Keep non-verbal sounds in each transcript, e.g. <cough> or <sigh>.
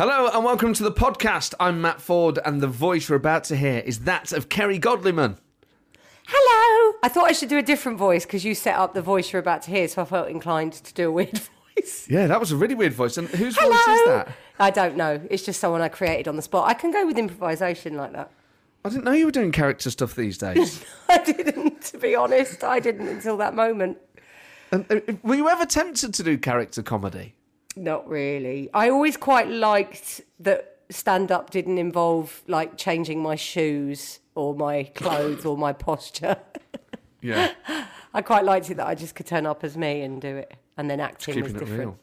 Hello and welcome to the podcast. I'm Matt Ford, and the voice you're about to hear is that of Kerry Godliman. Hello. I thought I should do a different voice because you set up the voice you're about to hear, so I felt inclined to do a weird <laughs> voice. Yeah, that was a really weird voice. And whose Hello. voice is that? I don't know. It's just someone I created on the spot. I can go with improvisation like that. I didn't know you were doing character stuff these <laughs> days. I didn't, to be honest. I didn't until that moment. and, uh, were you ever tempted to do character comedy? Not really. I always quite liked that stand up didn't involve like changing my shoes or my clothes or my posture. <laughs> Yeah, <laughs> I quite liked it that I just could turn up as me and do it. And then acting was keeping it different. real.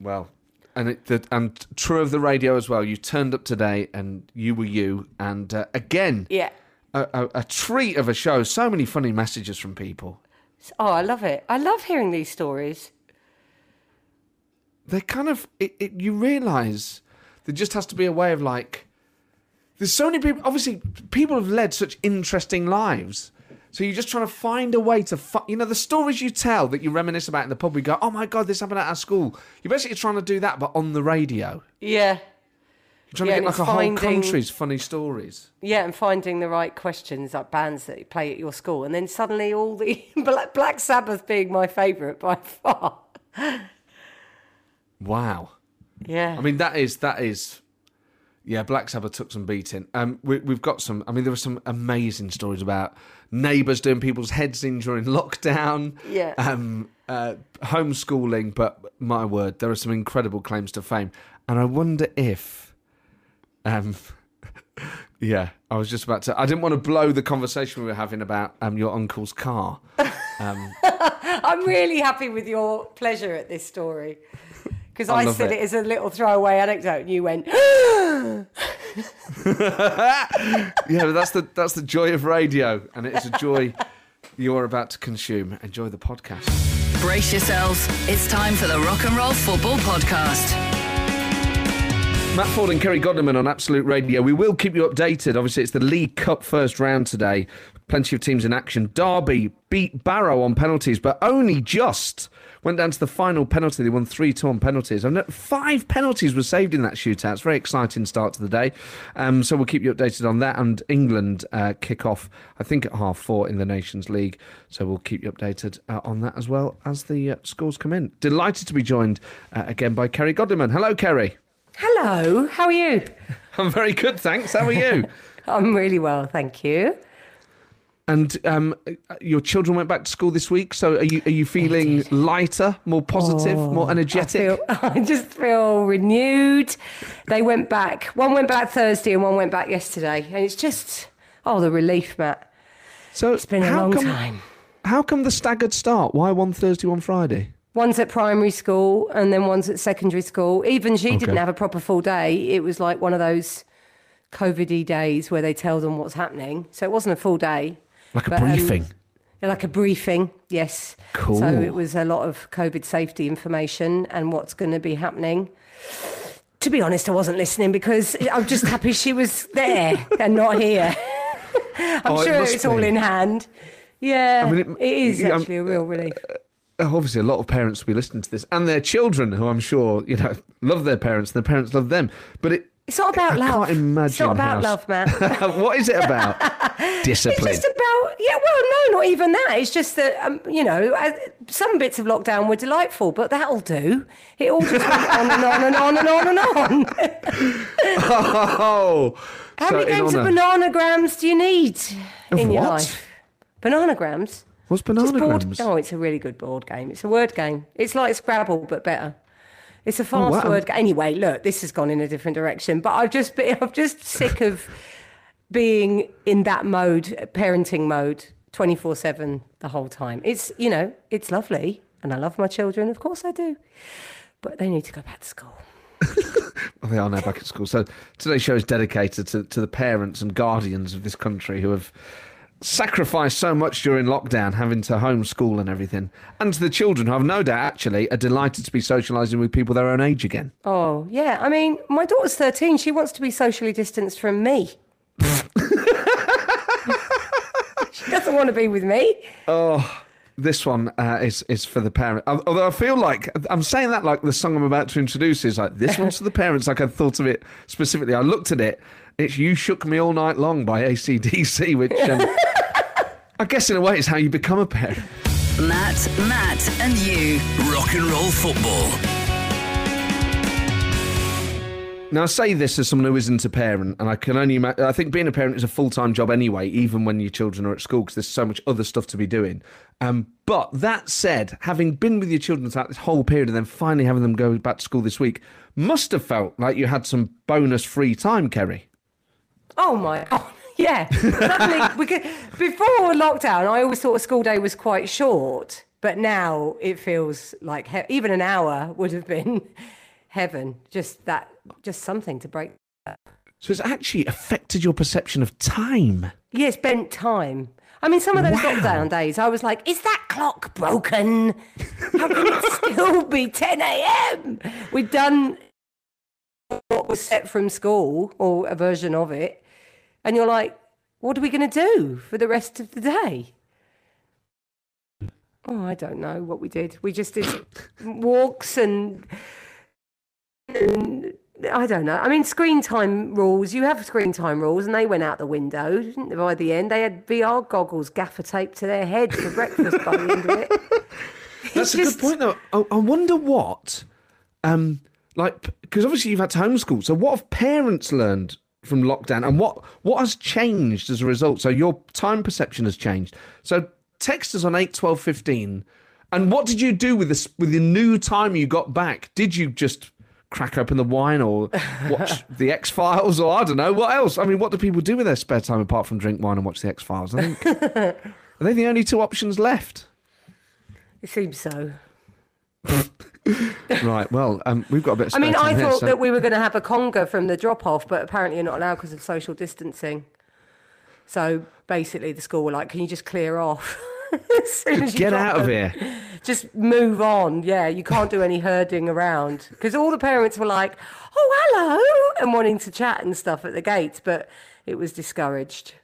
Well, and it, the, and true of the radio as well. You turned up today, and you were you. And uh, again, Yeah. a, a, a treat of a show. So many funny messages from people. Oh, I love it. I love hearing these stories. They kind of it, it, you realise there just has to be a way of like. There's so many people. Obviously, people have led such interesting lives. So you're just trying to find a way to, fu- you know, the stories you tell that you reminisce about in the pub. We go, oh my god, this happened at our school. You're basically trying to do that, but on the radio. Yeah. You're trying Yeah, to get like a whole country's funny stories. Yeah, and finding the right questions, like bands that you play at your school. And then suddenly all the. <laughs> Black, Black Sabbath being my favourite by <laughs> far. Wow. Yeah. I mean, that is that is, yeah. Black Sabbath took some beating. Um, we, we've got some. I mean, there were some amazing stories about neighbours doing people's heads in during <laughs> lockdown. Yeah. Um, uh, homeschooling, but my word, there are some incredible claims to fame, and I wonder if, um, <laughs> yeah, I was just about to. I didn't want to blow the conversation we were having about um your uncle's car. Um, <laughs> I'm really happy with your pleasure at this story. Because I I, said it. it. as a little throwaway anecdote, and you went, <gasps> <laughs> yeah, but that's the that's the joy of radio, and it's a joy you're about to consume. Enjoy the podcast. Brace yourselves. It's time for the Rock and Roll Football Podcast. Matt Ford and Kerry Godliman on Absolute Radio. We will keep you updated. Obviously, it's the League Cup first round today. Plenty of teams in action. Derby beat Barrow on penalties, but only just. Went down to the final penalty. They won 3 2 on penalties. And five penalties were saved in that shootout. It's a very exciting start to the day. Um, so we'll keep you updated on that. And England uh, kick off, I think, at half four in the Nations League. So we'll keep you updated uh, on that as well as the uh, scores come in. Delighted to be joined uh, again by Kerry Godliman. Hello, Kerry. Hello, how are you? <laughs> I'm very good, thanks. How are you? <laughs> I'm really well, thank you. And um, your children went back to school this week, so are you are you feeling lighter, more positive, more I, energetic? feel, <laughs> I just feel renewed. They went back. One went back Thursday and one went back yesterday. And it's just, oh, the relief, Matt. so It's been a long come, time. How come the staggered start? Why one Thursday, one Friday? One's at primary school and then one's at secondary school. Even she Okay. didn't have a proper full day. It was like one of those COVID days where they tell them what's happening. So it wasn't a full day. Like a But, um, briefing. Like a briefing, yes. Cool. So it was a lot of COVID safety information and what's going to be happening. To be honest, I wasn't listening because I'm just <laughs> happy she was there and not here. <laughs> I'm Oh, sure must it's all in hand. Yeah, I mean, it- it is yeah, I'm- actually a real relief. Uh, Obviously, a lot of parents will be listening to this, and their children, who I'm sure you know love their parents, and their parents love them. But it, It's not about I love. can't imagine. It's not about how- love, man. <laughs> what is it about? <laughs> Discipline. It's just about yeah. Well, no, not even that. It's just that um, you know some bits of lockdown were delightful, but that'll do. It all just went on and on and on and on and on. <laughs> oh, How so many games of honour- bananagrams do you need Of in your what? life? Bananagrams. What's Just board. Oh, it's a really good board game. It's a word game. It's like Scrabble but better. It's a fast Oh, wow. word. Anyway, look, this has gone in a different direction. But I've just been, I'm just sick of being in that mode, parenting mode, twenty four seven the whole time. It's you know, it's lovely, and I love my children. Of course, I do. But they need to go back to school. Well, <laughs> they are now back at school. So today's show is dedicated to, to the parents and guardians of this country who have sacrificed so much during lockdown, having to homeschool and everything, and to the children who have no doubt actually are delighted to be socialising with people their own age again. Oh yeah, I mean, my daughter's thirteen. She wants to be socially distanced from me. <laughs> she doesn't want to be with me. Oh, this one uh, is is for the parent. Al- Although I feel like I'm saying that like the song I'm about to introduce is like this one's for the parents. Like I thought of it specifically. I looked at it. It's "You Shook Me All Night Long" by ACDC, which um, <laughs> I guess in a way is how you become a parent. Matt, Matt, and you. Rock and roll football. Now I say this as someone who isn't a parent, and I can only ima- I think being a parent is a full time job anyway, even when your children are at school, because there's so much other stuff to be doing. Um, but that said, having been with your children throughout this whole period, and then finally having them go back to school this week, must have felt like you had some bonus free time, Kerry. Oh my god. <laughs> Oh, yeah. Suddenly, <laughs> we could, before lockdown, I always thought a school day was quite short, but now it feels like he- even an hour would have been <laughs> heaven. Just that, just something to break. So it's actually affected your perception of time. Yeah, bent time. I mean, some of those Wow. lockdown days, I was like, is that clock broken? How can it still be 10 a.m.? We'd done what was set from school, or a version of it. And you're like, what are we going to do for the rest of the day? Oh, I don't know what we did. We just did <laughs> walks and, and I don't know. I mean, screen time rules. You have screen time rules, and they went out the window didn't they, by the end. They had VR goggles gaffer taped to their head for breakfast by the end of it. <laughs> That's a just- good point, though. I, I wonder what, um, like, because obviously you've had to homeschool. So what have parents learned from lockdown, and what what has changed as a result? So your time perception has changed. So text us on eight twelve fifteen. And what did you do with this with the new time you got back? Did you just crack open the wine or <laughs> watch the X Files or I don't know what else? I mean, what do people do with their spare time apart from drink wine and watch the X Files? I think <laughs> are they the only two options left? It seems so. <laughs> Right. Well, um, we've got a bit. Of I mean, I here, thought so- that we were going to have a conga from the drop off, but apparently you're not allowed because of social distancing. So basically, the school were like, "Can you just clear off?" <laughs> as soon as you get out of here. Just move on. Yeah, you can't do any herding around because all the parents were like, "Oh, hello," and wanting to chat and stuff at the gates, but it was discouraged.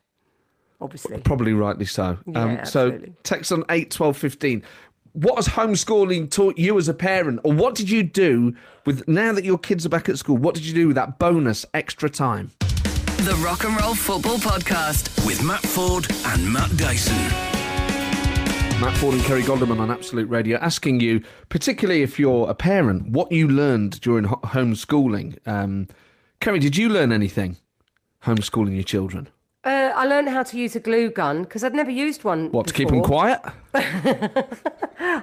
Obviously, Probably rightly so. Um, so text on eight twelve fifteen. What has homeschooling taught you as a parent, or what did you do with now that your kids are back at school? What did you do with that bonus extra time? The Rock and Roll Football Podcast. With Matt Ford and Matt Dyson. Matt Ford and Kerry Godliman on Absolute Radio asking you, particularly if you're a parent, what you learned during ho- homeschooling. Um, Kerry, did you learn anything homeschooling your children? uh, I learned how to use a glue gun because I'd never used one. What, to keep them quiet? <laughs>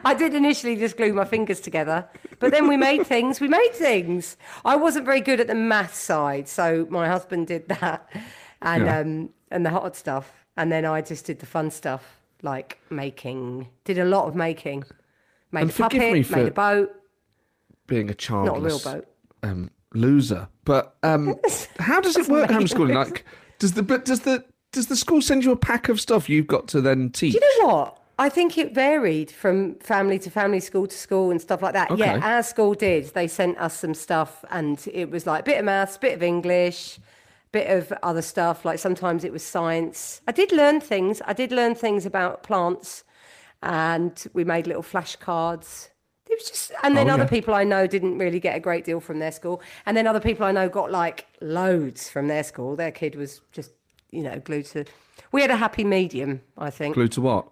<laughs> I did initially just glue my fingers together, but then we made things. We made things. I wasn't very good at the math side, so my husband did that, and Yeah. um, and the hard stuff, and then I just did the fun stuff like making. Did a lot of making. Made And a puppet, made a boat. Being a Not a childless real boat. um, loser. But um, <laughs> how does it work homeschooling? Like, does the but does the does the school send you a pack of stuff you've got to then teach? Do you know what? I think it varied from family to family, school to school, and stuff like that. Yeah, our school did. They sent us some stuff, and it was like a bit of maths, bit of English, bit of other stuff. Like sometimes it was science. I did learn things. I did learn things about plants, and we made little flashcards. It was just, and then Oh, other yeah. people I know didn't really get a great deal from their school, and then other people I know got like loads from their school. Their kid was just, you know, glued to. We had a happy medium, I think Glue to what?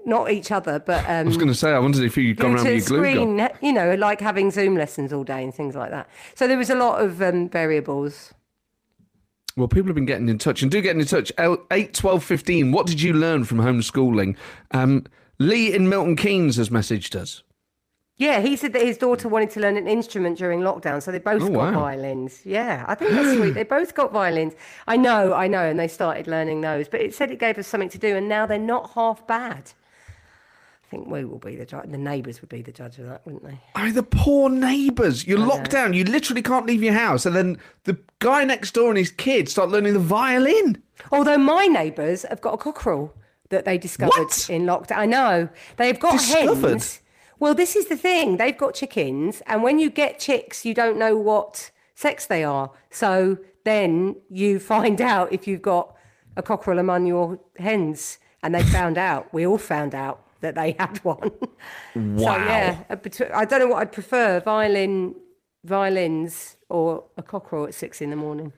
<laughs> not each other, but I um, was going to say, I wondered if you'd gone around with your glue gun. screen, you know, like having Zoom lessons all day and things like that. So there was a lot of um, variables. Well, people have been getting in touch, and do get in touch. L- 8, 12, 15. What did you learn from homeschooling? Um, Lee in Milton Keynes has messaged us. Yeah, he said that his daughter wanted to learn an instrument during lockdown, so they both Oh, got wow. violins. Yeah, I think that's sweet. They both got violins. I know, I know, and they started learning those. But it said it gave us something to do, and now they're not half bad. I think we will be the judge. The neighbours would be the judge of that, wouldn't they? Oh, the poor neighbours. You're I locked know. down. You literally can't leave your house. And then the guy next door and his kids start learning the violin. Although my neighbours have got a cockerel that they discovered What? in lockdown. I know. They've got Discovered? hens. Well, this is the thing. They've got chickens, and when you get chicks, you don't know what sex they are. So then you <laughs> find out if you've got a cockerel among your hens. And they found out. We all found out. That they had <laughs> one. Wow. So yeah, I don't know what I'd prefer: violin, violins, or a cockerel at six in the morning.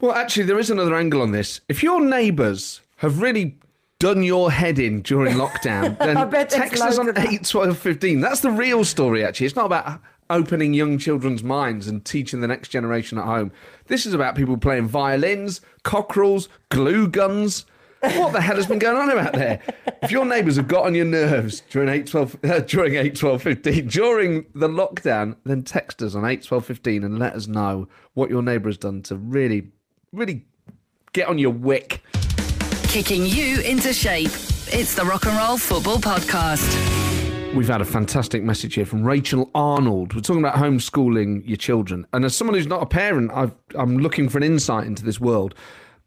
Well, actually, there is another angle on this. If your neighbours have really done your head in during lockdown, <laughs> then I bet there's text us on. 8, 12, 15. That's the real story, actually. It's not about opening young children's minds and teaching the next generation at home. This is about people playing violins, cockerels, glue guns. What the hell has been going on about there? If your neighbours have got on your nerves during 8, 12, uh, during 8, 12, 15, during the lockdown, then text us on 8, 12, 15 and let us know what your neighbour has done to really, really get on your wick. Kicking you into shape. It's the Rock and Roll Football Podcast. We've had a fantastic message here from Rachel Arnold. We're talking about homeschooling your children. And as someone who's not a parent, I've, I'm looking for an insight into this world.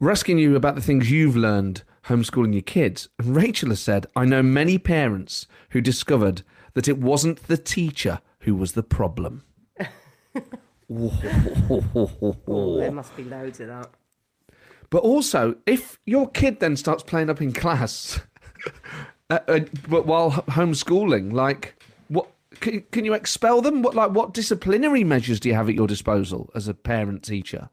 We're asking you about the things you've learned homeschooling your kids. And Rachel has said, I know many parents who discovered that it wasn't the teacher who was the problem. <laughs> Oh, there must be loads of that. But also, if your kid then starts playing up in class, <laughs> uh, uh, but while homeschooling, like what can, can you expel them? What like what disciplinary measures do you have at your disposal as a parent teacher?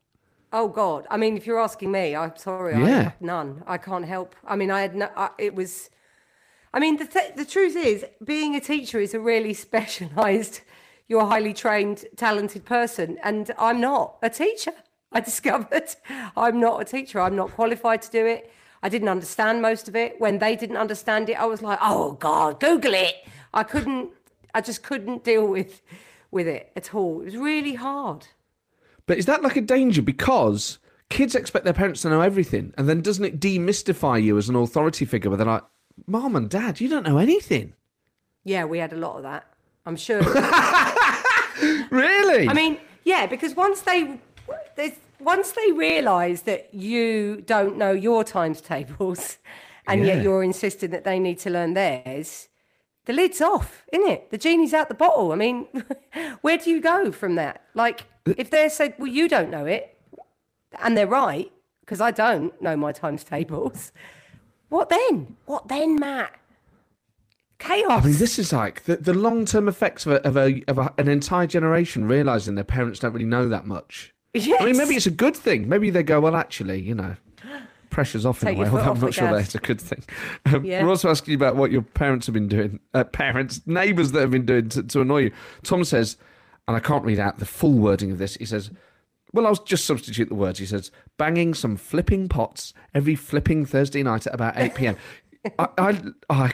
Oh God! I mean, if you're asking me, I'm sorry. I Yeah. have none. I can't help. I mean, I had no. I, it was. I mean, the th- the truth is, being a teacher is a really <laughs> specialised. You're a highly trained, talented person, and I'm not a teacher. I <laughs> discovered I'm not a teacher. I'm not qualified to do it. I didn't understand most of it. When they didn't understand it, I was like, "Oh God, Google it." I couldn't. I just couldn't deal with with it at all. It was really hard. But is that like a danger because kids expect their parents to know everything, and then doesn't it demystify you as an authority figure? Where they're like, "Mom and Dad, you don't know anything." Yeah, we had a lot of that. I'm sure. <laughs> Really? I mean, yeah, because once they there's, once they realise that you don't know your times tables, <laughs> and Yeah. yet you're insisting that they need to learn theirs, the lid's off, isn't it? The genie's out the bottle. I mean, <laughs> where do you go from that? Like, if they say, well, you don't know it, and they're right because I don't know my times tables. What then? What then, Matt? Chaos. I mean, this is like the, the long term effects of, a, of, a, of a, an entire generation realizing their parents don't really know that much. Yes. I mean, maybe it's a good thing. Maybe they go, well, actually, you know, pressure's off in Take a way. Although I'm not sure that's a good thing. Um, Yeah. We're also asking you about what your parents have been doing. Uh, parents, neighbours that have been doing to, to annoy you. Tom says, and I can't read out the full wording of this. He says, well, I'll just substitute the words. He says, banging some flipping pots every flipping Thursday night at about 8 p.m. <laughs> I, I, I,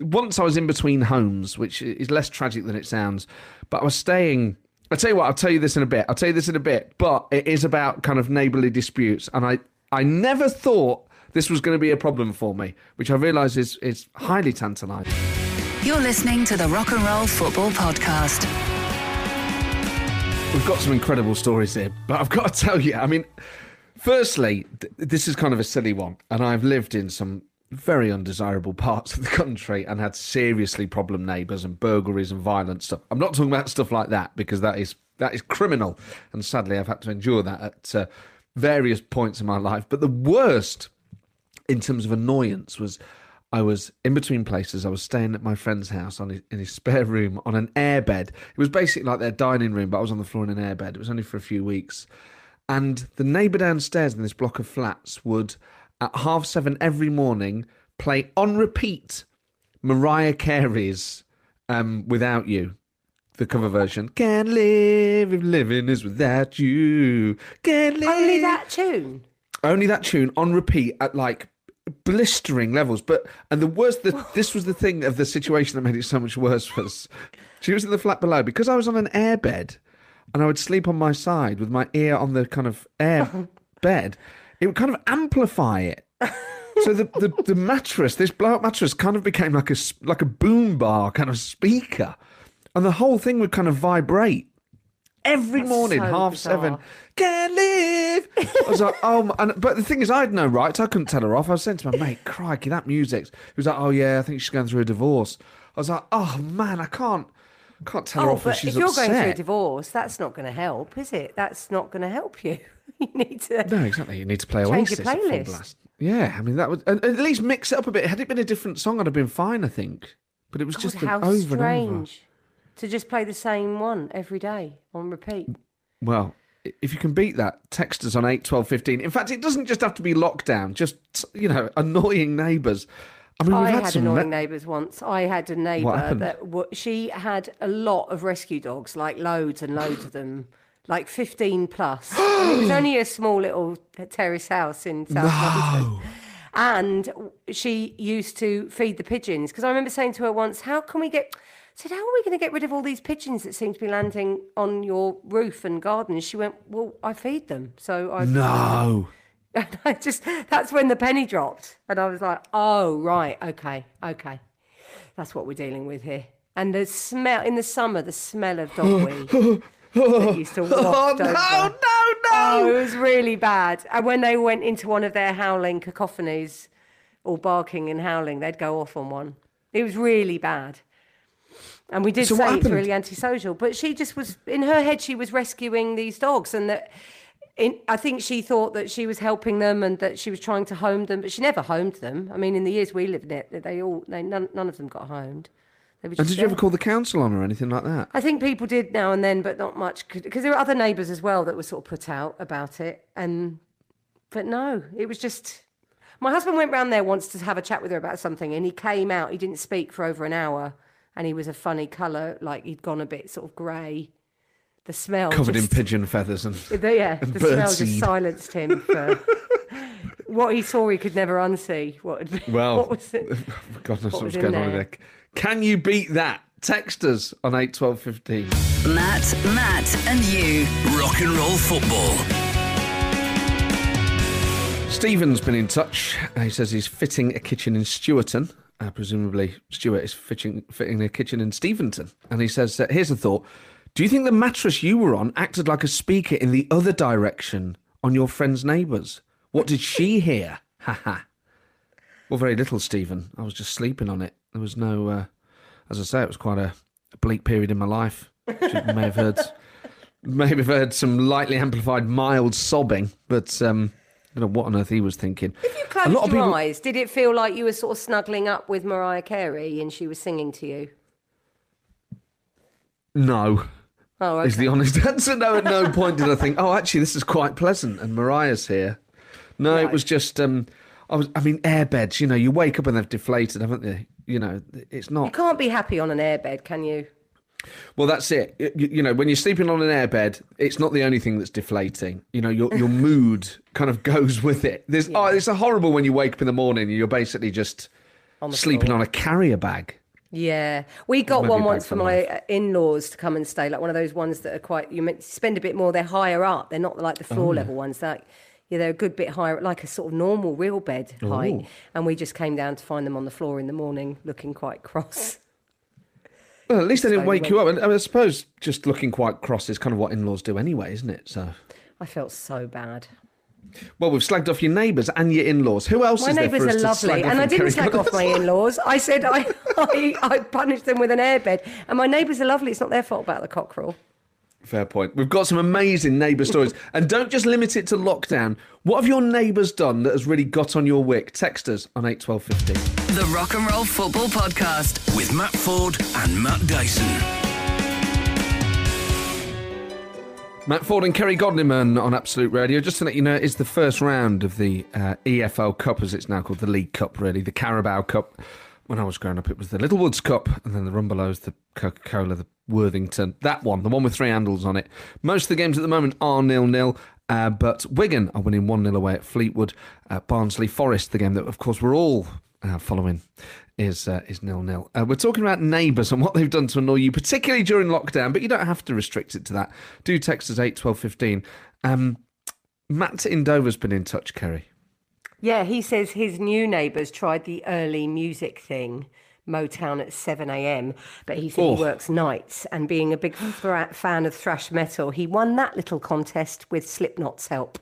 once I was in between homes, which is less tragic than it sounds, but I was staying. I'll tell you what, I'll tell you this in a bit. I'll tell you this in a bit, but it is about kind of neighbourly disputes. And I, I never thought this was going to be a problem for me, which I realise is, is highly tantalising. You're listening to the Rock and Roll Football Podcast. We've got some incredible stories here, but I've got to <laughs> tell you, I mean, firstly, th- this is kind of a silly one, and I've lived in some very undesirable <laughs> parts of the country and had seriously problem neighbours and burglaries and violent stuff. I'm not talking about stuff like that because that is that is criminal, and sadly, I've had to endure that at uh, various points in my life. But the worst in terms of annoyance was I was in between places. I was staying at my friend's house on his, in his <laughs> spare room on an airbed. It was basically like their dining room, but I was on the floor in an airbed. It was only for a few weeks. And the neighbour downstairs in this block of flats would, at half seven every morning, play on repeat Mariah Carey's um, Without You, the cover version. Can't live if living is without you. Can't live. Only that tune. Only that tune on repeat at like blistering levels. But and the worst, the, this was the thing of the situation that made it so much worse was she was in the flat below because I was on an air bed and I would sleep on my side with my ear on the kind of air <laughs> oh. bed. It would kind of amplify it. So the, the, the <laughs> mattress, this blow up mattress, kind of became like a like a boom bar kind of speaker, and the whole thing would kind of vibrate every That's morning, so half bizarre. seven. Can't live. I was like, oh, my- and, but the thing is, I had no rights. I couldn't tell her off. I was saying to my mate, crikey, that music's. He was like, oh yeah, I think she's going through a divorce. I was like, oh man, I can't, can't tell her Oh, off but she's if you're upset. going through a divorce, that's not going to help, is it? That's not going to help you. <laughs> you need to. No, exactly. You need to play Change Oasis your playlist. blast. Yeah, I mean that would at at least mix it up a bit. Had it been a different song, I'd have been fine. I think. but it was God, just how over strange and over. to just play the same one every day on repeat. Well, if you can beat that, text us on eight twelve fifteen. In fact, it doesn't just have to be lockdown. Just you know, annoying neighbours. I mean, we've I had, had some. annoying neighbours once. I had a neighbour that w- she had a lot of rescue dogs, like loads and loads of them, like 15 plus. <gasps> it was only a small little terrace house in South London. And she used to feed the pigeons because I remember saying to her once, "How can we get?" Said, "How are we going to get rid of all these pigeons that seem to be landing on your roof and garden?" She went, "Well, I feed them, so I." No. <laughs> And I just that's when the penny dropped, and I was like, "Oh right, okay, okay, that's what we're dealing with here." And the smell in the summer, the smell of dogweed <laughs> that used to waft Oh over. no! No! Oh, No! it was really bad. And when they went into one of their howling cacophonies, all barking and howling, they'd go off on one. It was really bad. And we did So say it's really antisocial, but she just was in her head. She was rescuing these dogs, and that in, I think she thought that she was helping them and that she was trying to home them, but she never homed them. I mean, in the years we lived in it, they all they none, none of them got homed. They were And did you ever call the council on or anything like that? I think people did now and then, but not much, because there were other neighbours as well that were sort of put out about it. And but no, it was just. My husband went round there once to have a chat with her about something, and he came out. He didn't speak for over an hour, and he was a funny colour, like he'd gone a bit sort of grey. The smell Covered in pigeon feathers and. the, <laughs> yeah, the smell just birdseed. silenced him for <laughs> what he saw. He could never unsee. What? had Well, what was it? <laughs> God knows What what's was in going on there? there. Can you beat that? Text us on eight twelve fifteen. Matt, Matt, and you. Rock and roll football. Stephen's been in touch. He says he's fitting a kitchen in Stewarton. Uh, presumably, Stuart is fitting, fitting a kitchen in Steventon. And he says, uh, Here's a thought. Do you think the mattress you were on acted like a speaker in the other direction on your friend's neighbours? What did she hear? <laughs> Ha ha. Well, very little, Stephen. I was just sleeping on it. There was no, uh, as I say, it was quite a, a bleak period in my life. You may have heard, <laughs> may have heard some lightly amplified mild sobbing, but um, I don't know what on earth he was thinking. You closed your eyes. Did it feel like you were sort of snuggling up with Mariah Carey and she was singing to you? No, Oh, is the honest <laughs> answer. No, at no point did I think, oh, actually, this is quite pleasant, and Mariah's here. No, it was just, um, I was, I mean, airbeds. You know, you wake up and they've deflated, haven't they? You know, it's not. You can't be happy on an airbed, can you? Well, that's it. You, you know, when you're sleeping on an airbed, it's not the only thing that's deflating. You know, your your <laughs> mood kind of <laughs> goes with it. There's, oh, it's a horrible when you wake up in the morning and you're basically just On sleeping floor. on a carrier bag. Yeah, we got Maybe one once for my uh, in-laws to come and stay, like one of those ones that are quite. You spend a bit more. They're higher up. They're not like the Oh, floor level ones. Like yeah, they're a good bit higher, like a sort of normal real bed height. Ooh. And we just came down to find them on the floor in the morning, looking quite cross. Well, at least they didn't wake you up. And I, mean, I suppose just looking quite cross is kind of what in-laws do anyway, isn't it? So, I felt so bad. well, we've slagged off your neighbours and your in-laws. Who else My is there neighbours are to lovely, and I didn't slag off my in-laws. I said I, <laughs> I, I punished them with an airbed, and my neighbours are lovely. It's not their fault about the cockerel. Fair point. We've got some amazing neighbour stories. <laughs> and don't just limit it to lockdown. What have your neighbours done that has really got on your wick? Text us on 81215. The Rock and Roll Football Podcast. With Matt Ford and Matt Dyson. Matt Ford and Kerry Godliman on Absolute Radio. Just to let you know, it's the first round of the uh, EFL Cup, as it's now called, the League Cup, really, the Carabao Cup. When I was growing up, it was the Littlewoods Cup, and then the Rumbelows, the Coca Cola, the Worthington. That one, the one with three handles on it. Most of the games at the moment are nil nil. Uh, but Wigan are winning 1 0 away at Fleetwood. Uh, Barnsley Forest, the game that, of course, we're all uh, following, is uh, is nil nil. Uh, we're talking about neighbours and what they've done to annoy you, particularly during lockdown. But you don't have to restrict it to that. Do text us eight twelve fifteen. Um, Matt in Dover's been in touch, Kerry. Yeah, he says his new neighbours tried the early music thing, Motown at 7 a.m., but he said Oh. he works nights and being a big fan of thrash metal, he won that little contest with Slipknot's help.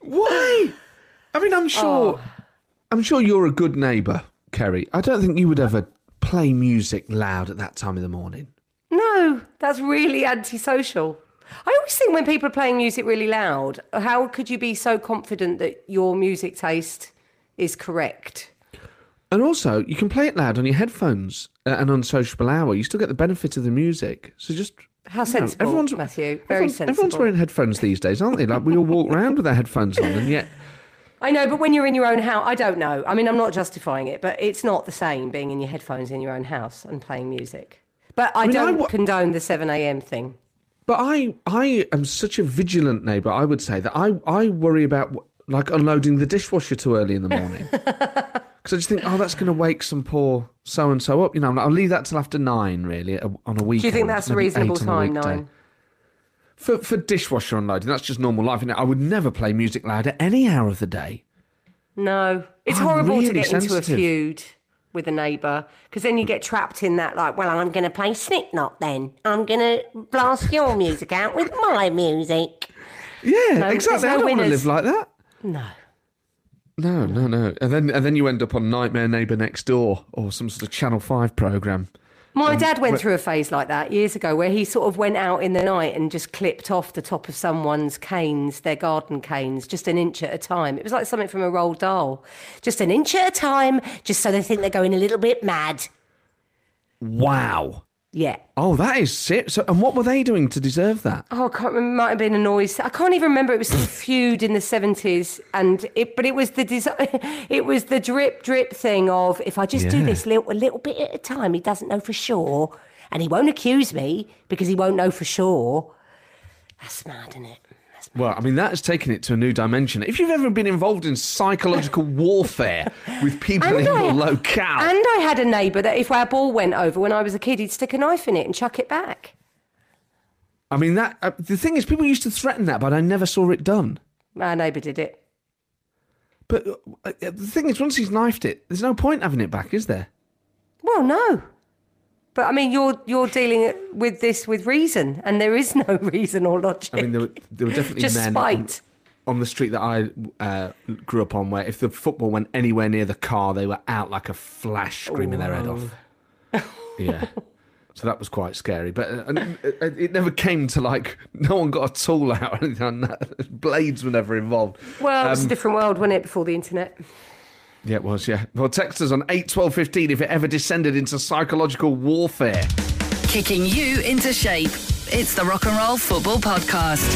Why? I mean, I'm oh. sure. I'm sure you're a good neighbour, Kerry. I don't think you would ever play music loud at that time of the morning. No, that's really antisocial. I always think when people are playing music really loud, how could you be so confident that your music taste is correct? And also, you can play it loud on your headphones uh, and on sociable hour. You still get the benefit of the music. So just How you know, sensible, everyone's Matthew. Very sensible. Everyone's wearing headphones these days, aren't they? Like we all walk around with our headphones on, and yet I know, but when you're in your own house, I don't know. I mean, I'm not justifying it, but it's not the same being in your headphones in your own house and playing music. But I, mean, don't wa- condone the 7 a.m. thing. But I, I am such a vigilant neighbour. I would say that I, I worry about like unloading the dishwasher too early in the morning <laughs> because I just think, oh, that's going to wake some poor so and so up. You know, I'm like, I'll leave that till after nine, really, on a weekend. Do you think that's a reasonable time, nine? For for dishwasher unloading? That's just normal life. You know, I would never play music loud at any hour of the day. No. It's I'm horrible to really get into a feud with a neighbour because then you get trapped in that, like, well, I'm going to play Slipknot then. I'm going to blast your music out with my music. Yeah, exactly. I don't want to live like that. No. No, no, no. And then and then you end up on Nightmare Neighbour Next Door or some sort of Channel Five program. My Um, dad went through a phase like that years ago where he sort of went out in the night and just clipped off the top of someone's canes, their garden canes, just an inch at a time. It was like something from a Roald Dahl. Just an inch at a time, just so they think they're going a little bit mad. Wow. Yeah. Oh, that is sick. So, and what were they doing to deserve that? Oh, I can't remember. Might have been a noise. I can't even remember. It was a <laughs> feud in the seventies, and it. But it was the desi- <laughs> It was the drip drip thing of if I just do this little a little bit at a time, he doesn't know for sure, and he won't accuse me because he won't know for sure. That's mad, isn't it? Well, I mean, that has taken it to a new dimension. If you've ever been involved in psychological <laughs> warfare with people in I- your locale, and I had a neighbour that if our ball went over when I was a kid, he'd stick a knife in it and chuck it back. I mean, that uh, the thing is, people used to threaten that, but I never saw it done. My neighbour did it. But uh, uh, the thing is, once he's knifed it, there's no point having it back, is there? Well, no. But I mean, you're you're dealing with this with reason, and there is no <laughs> reason or logic. I mean, there were, there were definitely Just men. On, on the street that I uh, grew up on, where if the football went anywhere near the car, they were out like a flash, screaming their head off. <laughs> yeah. So that was quite scary, but uh, and it, it never came to like no one got a tool out or anything. <laughs> Blades were never involved. Well, it was Um, a different world, wasn't it, before the internet? Yeah, it was. Yeah. Well, text us on eight twelve fifteen if it ever descended into psychological warfare. Kicking you into shape. It's the Rock and Roll Football Podcast.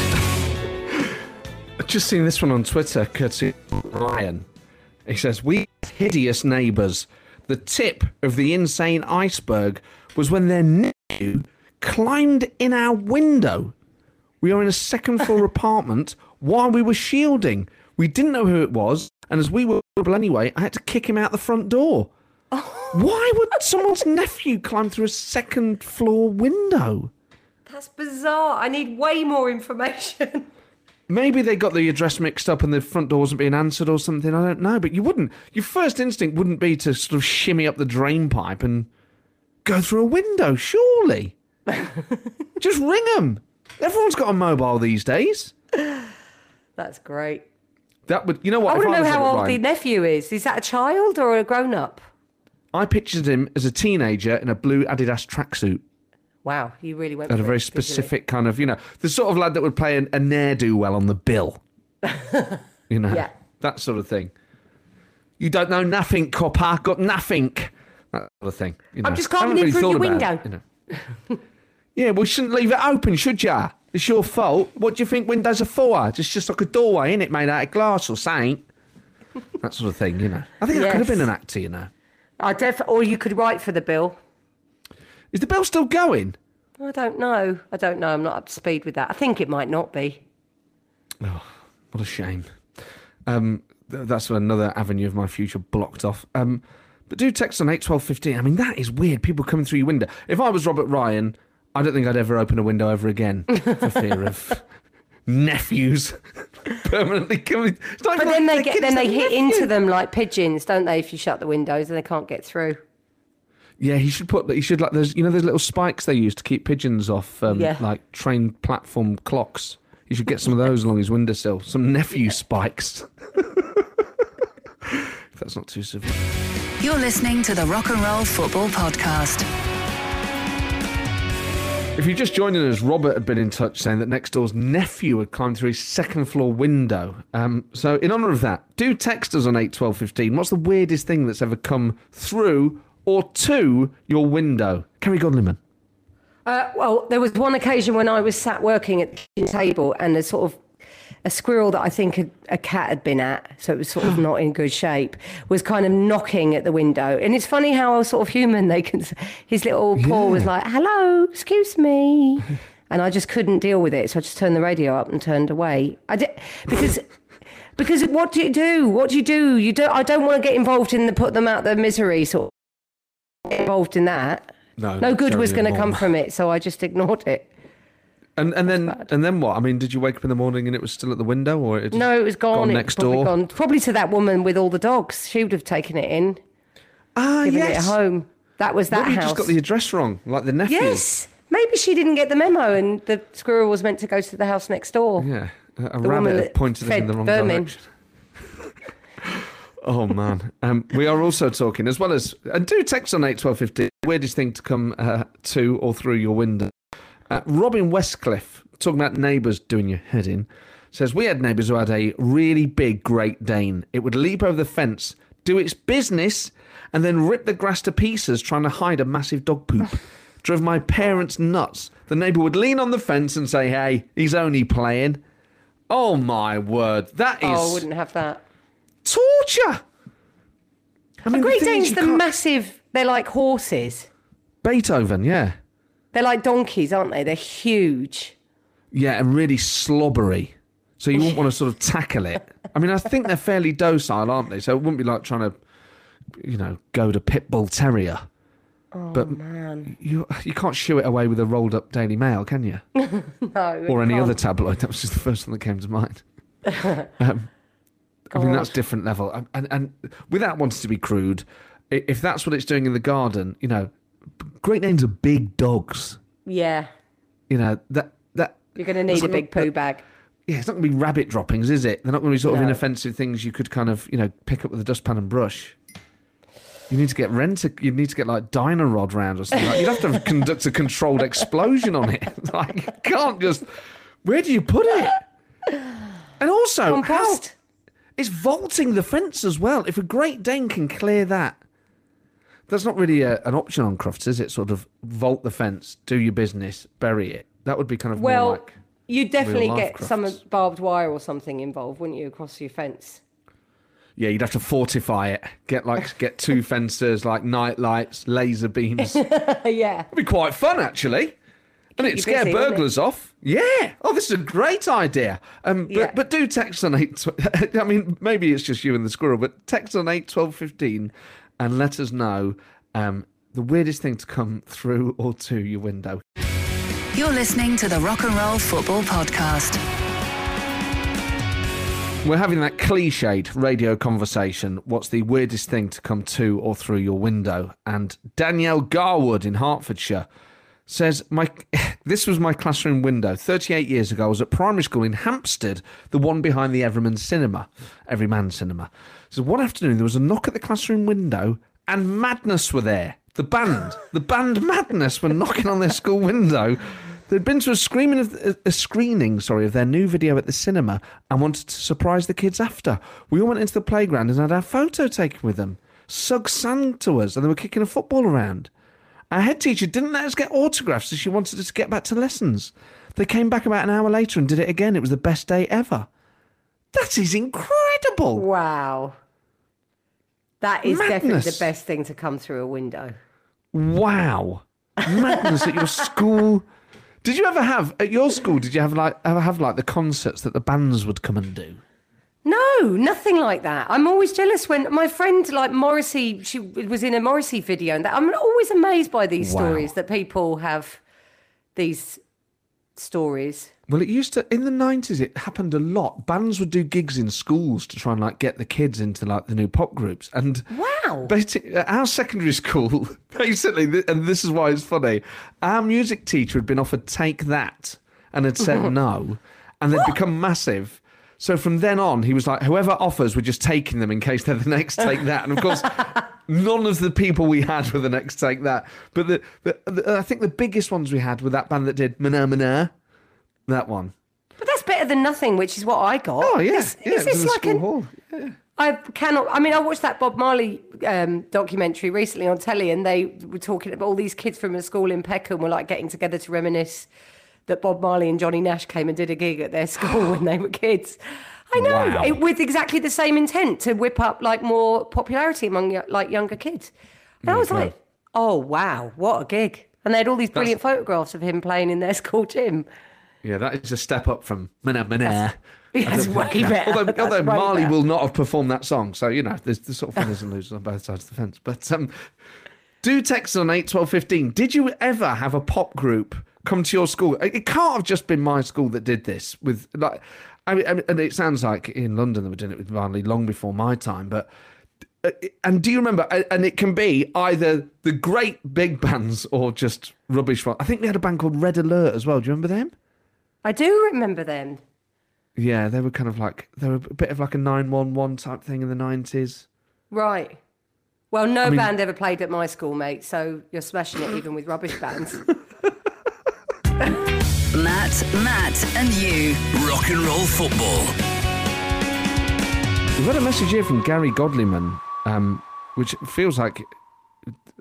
I've just seen this one on Twitter, courtesy Ryan. He says, We hideous neighbours. The tip of the insane iceberg was when their nephew climbed in our window. We were in a second floor <laughs> apartment while we were shielding. We didn't know who it was, and as we were able anyway, I had to kick him out the front door. <laughs> Why would someone's nephew climb through a second floor window? That's bizarre. I need way more information. <laughs> Maybe they got the address mixed up and the front door wasn't being answered or something. I don't know. But you wouldn't. Your first instinct wouldn't be to sort of shimmy up the drain pipe and go through a window, surely. <laughs> Just ring them. Everyone's got a mobile these days. That's great. That would, you know what? I want to know how old the nephew is. Is that a child or a grown up? I pictured him as a teenager in a blue Adidas tracksuit. Wow, you really went Had a very specific kind of, you know, the sort of lad that would play an, a ne'er do well on the bill. <laughs> you know, Yeah. that sort of thing. You don't know nothing, copper. Got nothing. That sort of thing. You know. I'm just climbing in through your about it, you know. <laughs> yeah, well, you shouldn't leave it open, should ya? It's your fault. What do you think windows are for? Just, just like a doorway, isn't it, made out of glass or something. <laughs> that sort of thing, you know. I think that could have been an actor, you know. I def- or you could write for the bill. Is the bill still going? I don't know. I don't know. I'm not up to speed with that. I think it might not be. Oh, What a shame. Um, th- that's another avenue of my future blocked off. Um, but do text on eight twelve fifteen. I mean, that is weird. People coming through your window. If I was Robert Ryan, I don't think I'd ever open a window ever again for fear of <laughs> nephews <laughs> permanently coming. But even then like they get then they hit nephews. into them like pigeons, don't they? If you shut the windows and they can't get through. Yeah, he should put. He should like. There's you know those little spikes they use to keep pigeons off, um, Yeah. like train platform clocks. You should get some of those along his windowsill. Some nephew spikes. <laughs> if that's not too severe. You're listening to the Rock and Roll Football Podcast. If you're just joining us, Robert had been in touch saying that next door's nephew had climbed through his second floor window. Um, so, in honour of that, do text us on 81215. What's the weirdest thing that's ever come through or to your window? Kerry Godliman. Uh, well, there was one occasion when I was sat working at the table and a sort of a squirrel that I think a, a cat had been at, so it was sort of not in good shape, was kind of knocking at the window. And it's funny how sort of human they can. His little paw was like, "Hello, excuse me," <laughs> and I just couldn't deal with it, so I just turned the radio up and turned away. I did because. Because what do you do? What do you do? You don't. I don't want to get involved in the put them out their misery sort. Of, involved in that. No, no good was going to come from it, so I just ignored it. And and then and then what? I mean, did you wake up in the morning and it was still at the window, or it No, it was gone. gone It next probably door? Gone. Probably to that woman with all the dogs. She would have taken it in, Ah, given yes. it home. That was that Maybe you house. just got the address wrong, like the nephew. yes. Maybe she didn't get the memo, and the squirrel was meant to go to the house next door. Yeah, a, a rabbit pointed in the wrong vermin. direction. oh man, um, we are also talking as well as and do text on eight twelve fifty. Weirdest thing to come uh, to or through your window. Uh, Robin Westcliffe talking about neighbours doing your head in says we had neighbours who had a really big Great Dane. It would leap over the fence, do its business, and then rip the grass to pieces trying to hide a massive dog poop. <sighs> Drove my parents nuts. The neighbour would lean on the fence and say, "Hey, he's only playing." Oh my word, that is Oh, I wouldn't have that. torture. I mean, the Great Danes, the can't- massive. They're like horses. Beethoven, yeah, They're like donkeys, aren't they? They're huge. yeah, and really slobbery. So you wouldn't <laughs> want to sort of tackle it. I mean, I think they're fairly docile, aren't they? So it wouldn't be like trying to, you know, go to pit bull terrier. Oh but man, you you can't shoo it away with a rolled up Daily Mail, can you? <laughs> no. Or any can't. other tabloid. That was just the first one that came to mind. <laughs> um, I mean, that's different level. And, and, and without wanting to be crude, if that's what it's doing in the garden, you know, Great Danes are big dogs. Yeah, You know that that you're going to need a big poo bag. Yeah, it's not going to be rabbit droppings, is it? They're not going to be sort of inoffensive things you could kind of you know pick up with a dustpan and brush. You need to get rent. You need to get like Dyno-Rod round or something. Like, you'd have to conduct a controlled explosion on it. <laughs> Like you can't just. Where do you put it? And also, how, it's vaulting the fence as well. If a Great Dane can clear that, that's not really a, an option on Crofts, is it? Sort of vault the fence, do your business, bury it. That would be kind of Well, like. you'd definitely get some barbed wire or something involved, wouldn't you, across your fence? Yeah, you'd have to fortify it. Get like <laughs> get two fences, like night lights, laser beams. <laughs> Yeah, it'd be quite fun actually. And it'd scare busy, wouldn't it? burglars off. Yeah. Oh, this is a great idea. Um, but, Yeah. but do text on eight. <laughs> I mean, maybe it's just you and the squirrel, but text on eight twelve fifteen, and let us know um, the weirdest thing to come <laughs> through or to your window. You're listening to the Rock and Roll Football Podcast. We're having that cliched radio conversation. What's the weirdest thing to come to or through your window? And Danielle Garwood in Hertfordshire says, "My <laughs> this was my classroom window. 38 years ago, I was at primary school in Hampstead, the one behind the Everyman Cinema, Everyman Cinema. So one afternoon there was a knock at the classroom window, and Madness were there. The band, the band Madness, were knocking on their school window." They'd been to a screening of a screening, sorry, of their new video at the cinema and wanted to surprise the kids after. We all went into the playground and had our photo taken with them. Suggs sang to us and they were kicking a football around. Our head teacher didn't let us get autographs so she wanted us to get back to lessons. They came back about an hour later and did it again. It was the best day ever. That is incredible. Wow. That is definitely the best thing to come through a window. Wow. Madness at your school. Did you ever have at your school? Did you have like ever have like the concerts that the bands would come and do? No, nothing like that. I'm always jealous when my friend, like Morrissey, she was in a Morrissey video, and that, I'm always amazed by these Wow. stories that people have these stories. Well, it used to in the nineties. It happened a lot. Bands would do gigs in schools to try and like get the kids into like the new pop groups. And Wow. basically, uh, our secondary <laughs> school, basically, th- and this is why it's funny. Our music teacher had been offered "Take That" and had said <laughs> no, and they'd become massive. So from then on, he was like, whoever offers, we're just taking them in case they're the next Take That. And of course, <laughs> None of the people we had were the next take that. But the, the, the I think the biggest ones we had were that band that did Mana Mana. That one. But that's better than nothing, which is what I got. Oh yeah, Is, yeah. is it this like an, hall. I cannot. I mean, I watched that Bob Marley um, documentary recently on telly, and they were talking about all these kids from a school in Peckham were like getting together to reminisce that Bob Marley and Johnny Nash came and did a gig at their school when they were kids. I know, Wow. it, with exactly the same intent to whip up like more popularity among like younger kids. And I was God. like, oh wow, what a gig! And they had all these brilliant photographs of him playing in their <laughs> school gym. Yeah, that is a step up from Mana Mana. That's way better. Although, That's although Marley better. will not have performed that song, so you know there's, there's sort of winners and losers on both sides of the fence. But um, do text on eight twelve fifteen. Did you ever have a pop group come to your school? It can't have just been my school that did this. With like, I mean, and it sounds like in London they were doing it with Marley long before my time. But uh, and do you remember? And it can be either the great big <laughs> bands or just rubbish. one. I think we had a band called Red Alert as well. Do you remember them? I do remember them. Yeah, they were kind of like they were a bit of like a nine one one type thing in the nineties. Right. Well, no mean- band ever played at my school, mate. So you're smashing it even with rubbish bands. <laughs> Matt, Matt, and you. Rock and roll football. We've had a message here from Gary Godleyman, um, which feels like.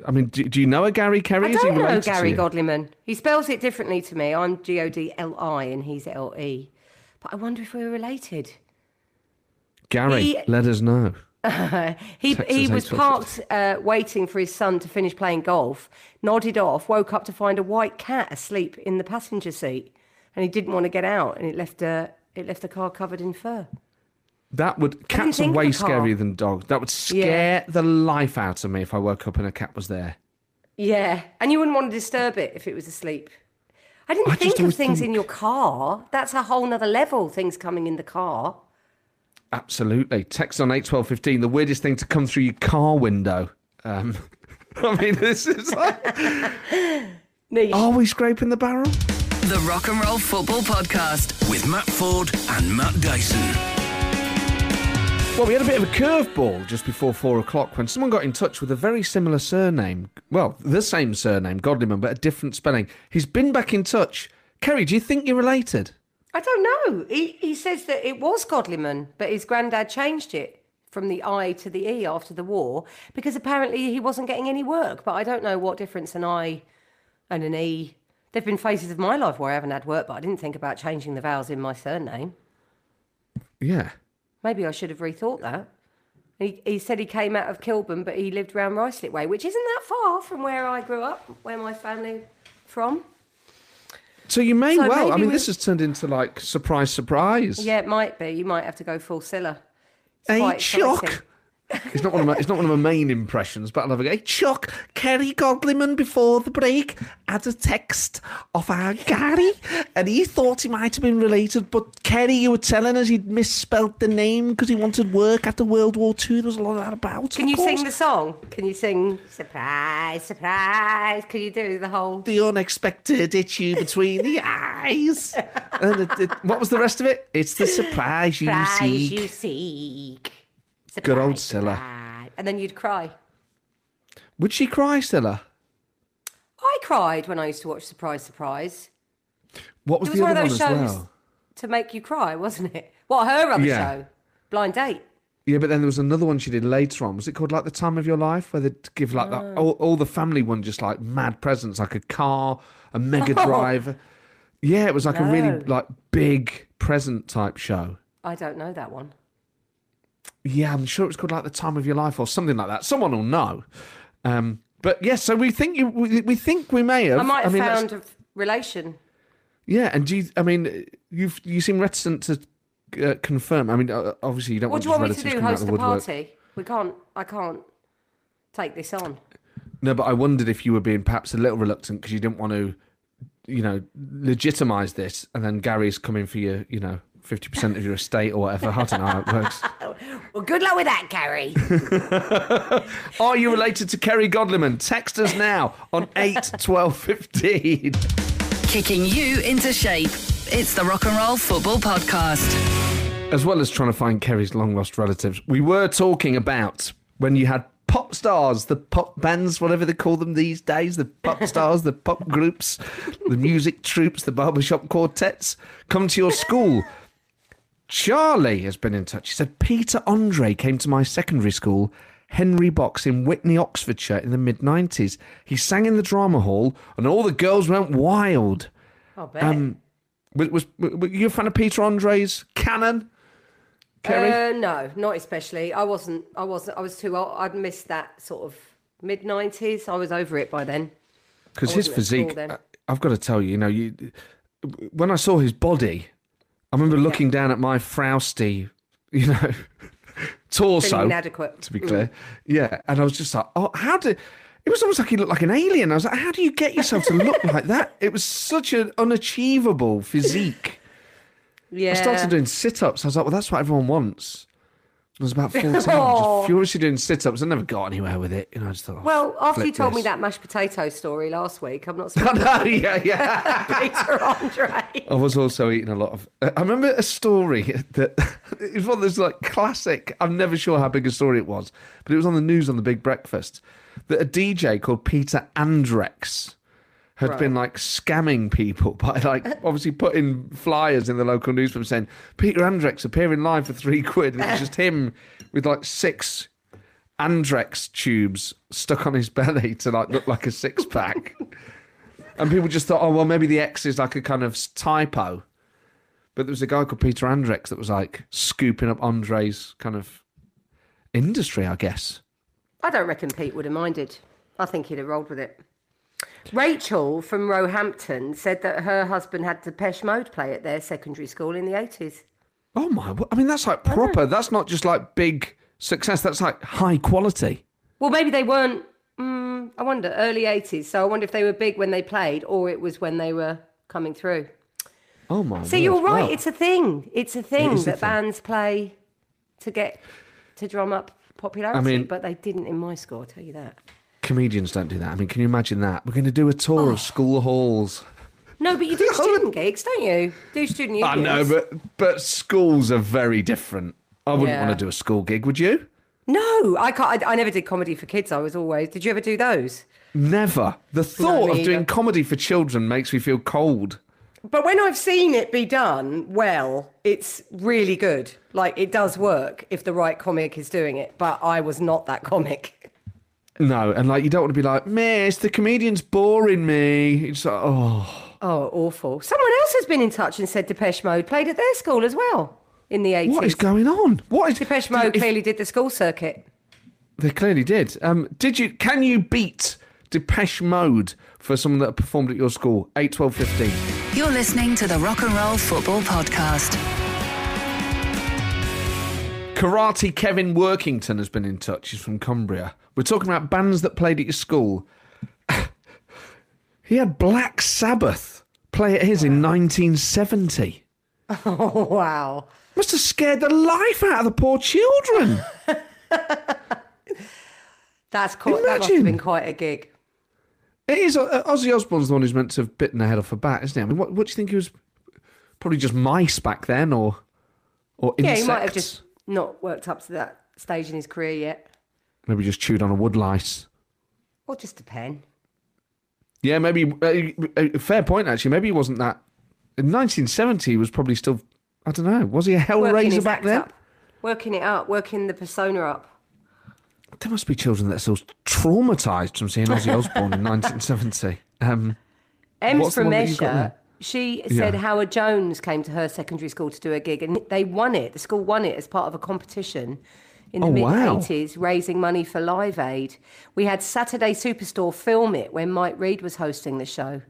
I mean, do, do you know a Gary Kerry? I don't know Gary Godleyman. He spells it differently to me. I'm G O D L I and he's L E. But I wonder if we're related. Gary, He- let us know. <laughs> He Texas he was parked uh, waiting for his son to finish playing golf, nodded off, woke up to find a white cat asleep in the passenger seat, and he didn't want to get out, and it left a it left the car covered in fur. That would cats are way scarier than dogs. That would scare Yeah. the life out of me if I woke up and a cat was there. Yeah, and you wouldn't want to disturb it if it was asleep. I didn't I think of things in your car. That's a whole nother level. Things coming in the car. Absolutely. Text on eight twelve fifteen. The weirdest thing to come through your car window. Um, <laughs> I mean, this is like, Niche. are we scraping the barrel? The Rock and Roll Football Podcast. With Matt Ford and Matt Dyson. Well, we had a bit of a curveball just before four o'clock when someone got in touch with a very similar surname. Well, the same surname, Godliman, but a different spelling. He's been back in touch. Kerry, do you think you're related? I don't know. He he says that it was Godliman, but his granddad changed it from the I to the E after the war because apparently he wasn't getting any work. But I don't know what difference an I and an E. There've been phases of my life where I haven't had work, but I didn't think about changing the vowels in my surname. Yeah. Maybe I should have rethought that. He, he said he came out of Kilburn, but he lived round Ruislip Way, which isn't that far from where I grew up, where my family from. So you may So well. I mean, we- this has turned into like surprise, surprise. Yeah, it might be. You might have to go full Cilla. It's Hey, quite exciting. It's not one of my, it's not one of my main impressions, but I love it. Hey, Chuck, Kerry Godliman before the break had a text of our Gary, and he thought he might have been related. But Kerry, you were telling us he'd misspelt the name because he wanted work after World War Two. There was a lot of that about. Can you course. sing the song? Can you sing surprise, surprise? Can you do the whole? the unexpected you between the <laughs> eyes? and it, it- what was the rest of it? It's the surprise you Surprise seek. you seek. Good old Cilla. And then you'd cry. Would she cry, Stella? I cried when I used to watch Surprise, Surprise. What was, It was the one other of one those as shows well? to make you cry, wasn't it? What her other Yeah. show? Blind Date. Yeah, but then there was another one she did later on. Was it called like the time of your life, where they'd give like that all, all the family one just like mad presents, like a car, a Mega <laughs> Oh. Drive. Yeah, it was like a really like big present type show. I don't know that one. Yeah, I'm sure it was called like the time of your life or something like that. Someone will know. Um, but yes, so we think you, we, we think we may have. I might have mean, found a relation. Yeah, and do you? I mean, you you seem reticent to uh, confirm. I mean, obviously you don't want to What want do you want me to do? Host the woodwork. party? We can't. I can't take this on. No, but I wondered if you were being perhaps a little reluctant because you didn't want to, you know, legitimize this, and then Gary's coming for your, you know, fifty percent of your estate or whatever. I don't know how it works. <laughs> Well, good luck with that, Gary. <laughs> Are you related to Kerry Godliman? Text us now on eight twelve fifteen. Kicking you into shape. It's the Rock and Roll Football Podcast. As well as trying to find Kerry's long lost relatives, we were talking about when you had pop stars, the pop bands, whatever they call them these days, the pop <laughs> stars, the pop groups, the music troops, the barbershop quartets, come to your school. Charlie has been in touch. He said Peter Andre came to my secondary school, Henry Box in Witney, Oxfordshire, in the mid 90s. He sang in the drama hall, and all the girls went wild. I bet. Um, was, was, were you a fan of Peter Andre's canon? Kerry? Uh, no, not especially. I wasn't. I wasn't. I was too old. I'd missed that sort of mid nineties. I was over it by then. Because his wasn't at school physique. I've got to tell you, you know, you when I saw his body, I remember looking down at my frowsty, <laughs> you know, torso. Inadequate. To be clear, mm. yeah, and I was just like, oh, how did? It was almost like he looked like an alien. I was like, how do you get yourself to look like that? It was such an unachievable physique. Yeah. I started doing sit-ups. I was like, well, that's what everyone wants. I was about <laughs> 14, Oh. just furiously doing sit-ups. I never got anywhere with it. You know, I just thought, oh, well, after you told me that mashed potato story last week, I'm not <laughs> know, yeah, yeah. <laughs> Peter Andre. I was also eating a lot of. Uh, I remember a story that it was one of those like classic. I'm never sure how big a story it was, but it was on the news on the Big Breakfast that a DJ called Peter Andrex had been like scamming people <laughs> by like uh. obviously putting flyers in the local newspaper saying Peter Andrex appearing live for three quid, and it was just him with like six Andrex tubes stuck on his belly to like look like a six pack. <laughs> And people just thought, oh, well, maybe the X is like a kind of typo. But there was a guy called Peter Andrex that was like scooping up Andre's kind of industry, I guess. I don't reckon Pete would have minded. I think he'd have rolled with it. Rachel from Roehampton said that her husband had Depeche Mode play at their secondary school in the 80s. Oh my! I mean, that's like proper. That's not just like big success. That's like high quality. Well, maybe they weren't, mm, I wonder, early 80s. So I wonder if they were big when they played or it was when they were coming through. Oh my! So word. you're right. It's a thing. It's a thing a that thing. bands play to get to drum up popularity. I mean- but they didn't in my school. I'll tell you that. Comedians don't do that. I mean, can you imagine that? We're going to do a tour Oh. of school halls. No, but you do <laughs> student gigs, don't you? Do student unions. I know, but but schools are very different. I wouldn't Yeah. want to do a school gig, would you? no, I can't. I, I never did comedy for kids. I was always. Did you ever do those? Never. The thought me of doing comedy for children makes me feel cold. But when I've seen it be done well, it's really good. Like it does work if the right comic is doing it. But I was not that comic. No, and like you don't want to be like, Miss, the comedian's boring me. It's like, oh, Oh, awful. Someone else has been in touch and said Depeche Mode played at their school as well in the 80s. what is going on? What is Depeche Mode If- clearly did the school circuit. They clearly did. Um, did you? Can you beat Depeche Mode for someone that performed at your school? Eight, twelve, fifteen. You're listening to the Rock and Roll Football Podcast. Karate Kevin Workington has been in touch. He's from Cumbria. We're talking about bands that played at your school. <laughs> he had Black Sabbath play at his in 1970. <laughs> Oh, wow. Must have scared the life out of the poor children. <laughs> That's quite, that must have Imagine. been quite a gig. It is. Uh, Ozzy Osbourne's the one who's meant to have bitten the head off a bat, isn't he? I mean, what, what do you think he was? Probably just mice back then, or or insects. Yeah, he might have just not worked up to that stage in his career yet. Maybe just chewed on a woodlice. Or just a pen. Yeah, maybe. Uh, uh, fair point, actually. Maybe he wasn't that. In 1970, he was probably still. I don't know. Was he a Hellraiser back then? up. Working it up, working the persona up. There must be children that are still traumatized from seeing Ozzy Osbourne in 1970. Um, Ems from one that you've got Esher, she said Yeah. Howard Jones came to her secondary school to do a gig and they won it. The school won it as part of a competition in the Oh, mid wow. 80s, raising money for Live Aid. We had Saturday Superstore film it when Mike Read was hosting the show.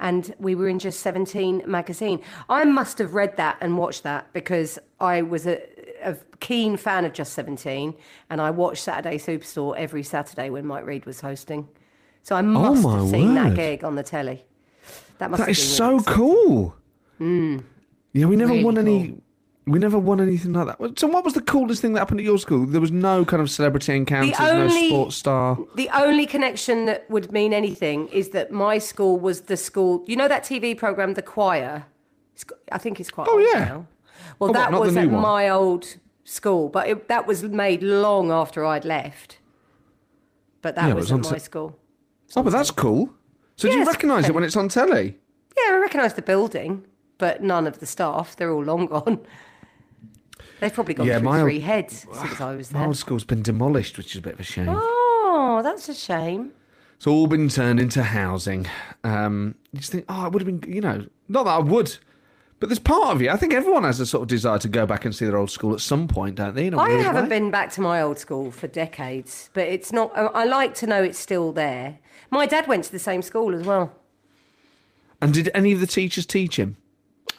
And we were in Just 17 magazine. I must have read that and watched that because I was a, a keen fan of Just 17 and I watched Saturday Superstore every Saturday when Mike Read was hosting. So I oh, must Oh, have seen that gig on the telly. That must that have is so cool. Hmm. Yeah, we never Really won any. We never won anything like that. So, what was the coolest thing that happened at your school? There was no kind of celebrity encounters, no sports star. The only connection that would mean anything is that my school was the school. You know that TV program, The Choir. I think it's quite. Oh, old yeah. now. Well, Oh, that the was at one? my old school, but it, that was made long after I'd left. but that Yeah, was, was at on my te- school. Oh, but that's cool. So do you recognise it when it's on telly? Yeah, I recognise the building, but none of the staff. They're all long gone. <laughs> They've probably gone Yeah, through my old- three heads since I was there. My old school's been demolished, which is a bit of a shame. Oh, that's a shame. It's all been turned into housing. Um, you just think, oh, it would have been, you know, not that I would, but there's part of you. I think everyone has a sort of desire to go back and see their old school at some point, don't they? I haven't way. been back to my old school for decades, but it's not. I like to know it's still there. My dad went to the same school as well. And did any of the teachers teach him?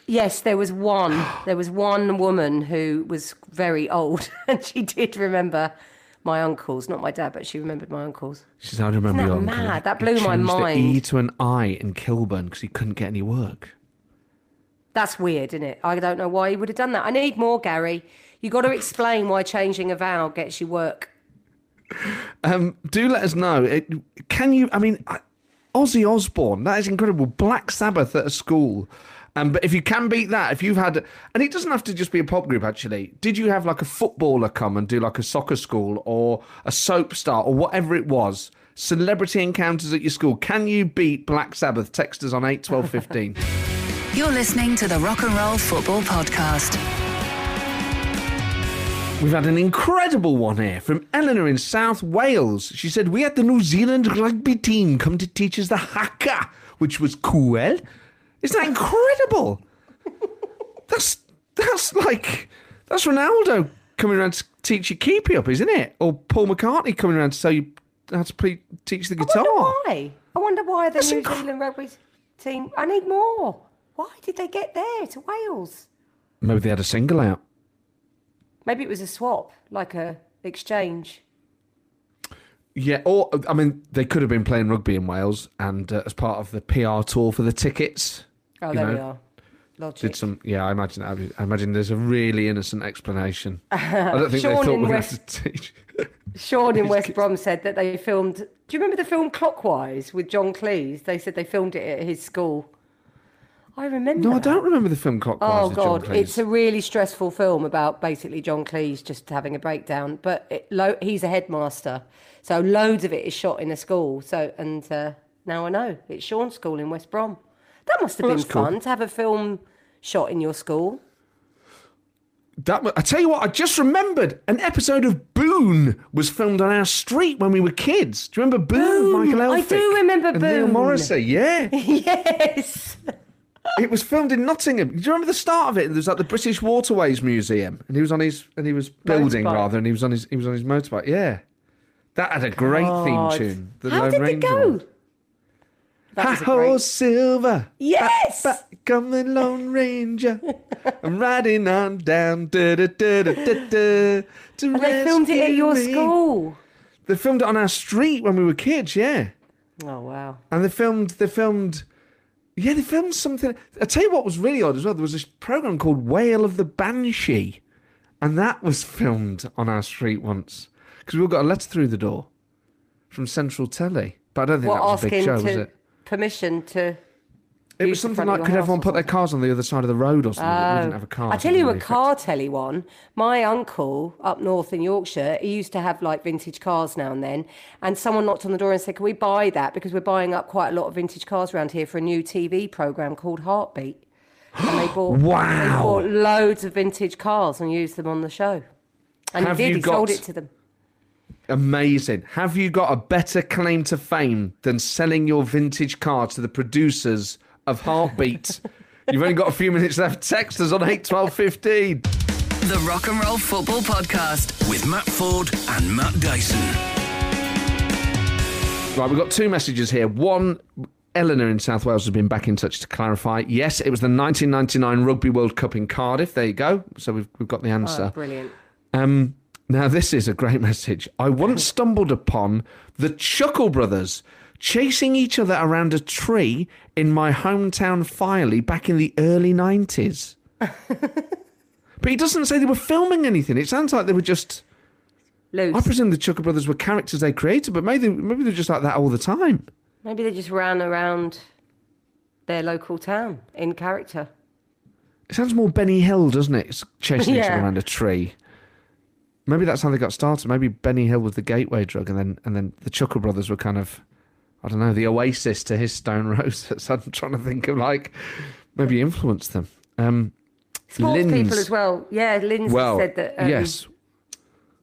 Yes, there was one. <gasps> There was one woman who was very old, <laughs> and she did remember my uncles, not my dad, but she remembered my uncles. She said, I remember Isn't your that uncle. mad? That He blew my changed mind. The E to an I in Kilburn because he couldn't get any work. That's weird, isn't it? I don't know why he would have done that. I need more, Gary. You got to explain why changing a vowel gets you work. Um, do let us know. It, can you? I mean, I- Ozzy Osbourne. That is incredible. Black Sabbath at a school. Um, but if you can beat that, if you've had, and it doesn't have to just be a pop group. Actually, did you have like a footballer come and do like a soccer school or a soap star or whatever it was? Celebrity encounters at your school. Can you beat Black Sabbath? Text us on eight twelve fifteen. <laughs> You're listening to the Rock and Roll Football Podcast. We've had an incredible one here from Eleanor in South Wales. She said, We had the New Zealand rugby team come to teach us the haka, which was cool. Isn't that incredible? that's that's like that's Ronaldo coming around to teach you keepy up, isn't it? Or Paul McCartney coming around to tell you how to play, teach the guitar. I wonder why. I wonder why the That's New inc- Zealand rugby team. I need more. Why did they get there to Wales? Maybe they had a single out. Maybe it was a swap, like a exchange. Yeah, or I mean, they could have been playing rugby in Wales, and uh, as part of the PR tour for the tickets, Oh, there we are. Logic. Did some? Yeah, I imagine. that- I imagine there's a really innocent explanation. <laughs> I don't think they thought we had West- to teach. <laughs> Sean in West Brom said that they filmed. Do you remember the film Clockwise with John Cleese? They said they filmed it at his school. I remember. No, I don't remember the film Clockwise. Oh with God, it's a really stressful film about basically John Cleese just having a breakdown. But it, lo- he's a headmaster, so loads of it is shot in a school. So and uh, now I know it's Sean's school in West Brom. That must have Well, been that's cool. fun to have a film shot in your school. That I tell you what, I just remembered an episode of Boon was filmed on our street when we were kids. Do you remember Boon? Boon, Michael I Elphick do remember and Neil Morrissey. Yeah, <laughs> yes. it was filmed in Nottingham. Do you remember the start of it? There was like the British Waterways Museum, and he was on his and he was building Motorbike. rather, and he was on his he was on his motorbike. Yeah, that had a great God. theme tune. The How Lone did Ranger it go? one. That Hi-ho, great- Silver. Yes! Back, on the Lone Ranger. I'm riding on down. Da, da, da, da, da, da, to And they filmed it at your me. school. They filmed it on our street when we were kids, yeah. Oh wow. And they filmed, they filmed, yeah, they filmed something. I tell you what was really odd as well. There was this program called Whale of the Banshee, and that was filmed on our street once because we all got a letter through the door from Central Telly. But I don't think What that was a big show, was it? Permission to? It was something like could everyone put their cars on the other side of the road or something? we oh. didn't have a car. I tell you a car telly one. My uncle up north in Yorkshire, he used to have like vintage cars now and then. And someone knocked on the door and said, "Can we buy that? Because we're buying up quite a lot of vintage cars around here for a new TV program called Heartbeat." And they <gasps> bought, Wow. they bought loads of vintage cars and used them on the show. And Have he did. he sold got- it to them. Amazing. Have you got a better claim to fame than selling your vintage car to the producers of Heartbeat? <laughs> You've only got a few minutes left. Text us on 81215. The Rock and Roll Football Podcast. With Matt Ford and Matt Dyson. Right, we've got two messages here. One, Eleanor in South Wales has been back in touch to clarify. Yes, it was the 1999 Rugby World Cup in Cardiff. There you go. So we've, we've got the answer. Oh, brilliant. Um, now, this is a great message. I once stumbled upon the Chuckle Brothers chasing each other around a tree in my hometown Filey back in the early 90s. <laughs> but he doesn't say they were filming anything. It sounds like they were just. I presume the Chuckle Brothers were characters they created, but maybe, maybe they're just like that all the time. Maybe they just ran around their local town in character. It sounds more Benny Hill, doesn't it? It's chasing each other around a tree. Maybe that's how they got started. Maybe Benny Hill was the gateway drug, and then and then the Chuckle Brothers were kind of, I don't know, the oasis to his Stone <laughs> Roses. I'm trying to think of like maybe influenced them. Um, Sports Lynn's- people as well. Yeah, Lindsay well, said that um, yes,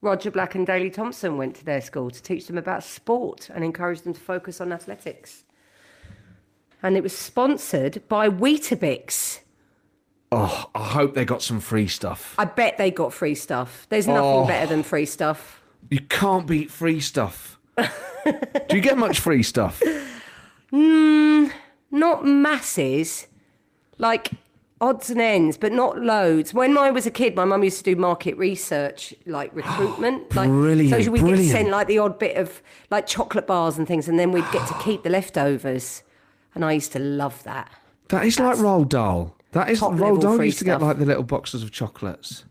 Roger Black and Daley Thompson went to their school to teach them about sport and encourage them to focus on athletics. And it was sponsored by Weetabix. Oh, I hope they got some free stuff. I bet they got free stuff. There's nothing Oh. better than free stuff. You can't beat free stuff. <laughs> Do you get much free stuff? Hmm, not masses, like odds and ends, but not loads. When I was a kid, my mum used to do market research, like <gasps> recruitment. like, Brilliant, so we'd get sent like the odd bit of like chocolate bars and things, and then we'd get to keep the leftovers. And I used to love that. That is like Roald Dahl. That is top Roald level Dahl free used to get like the little boxes of chocolates.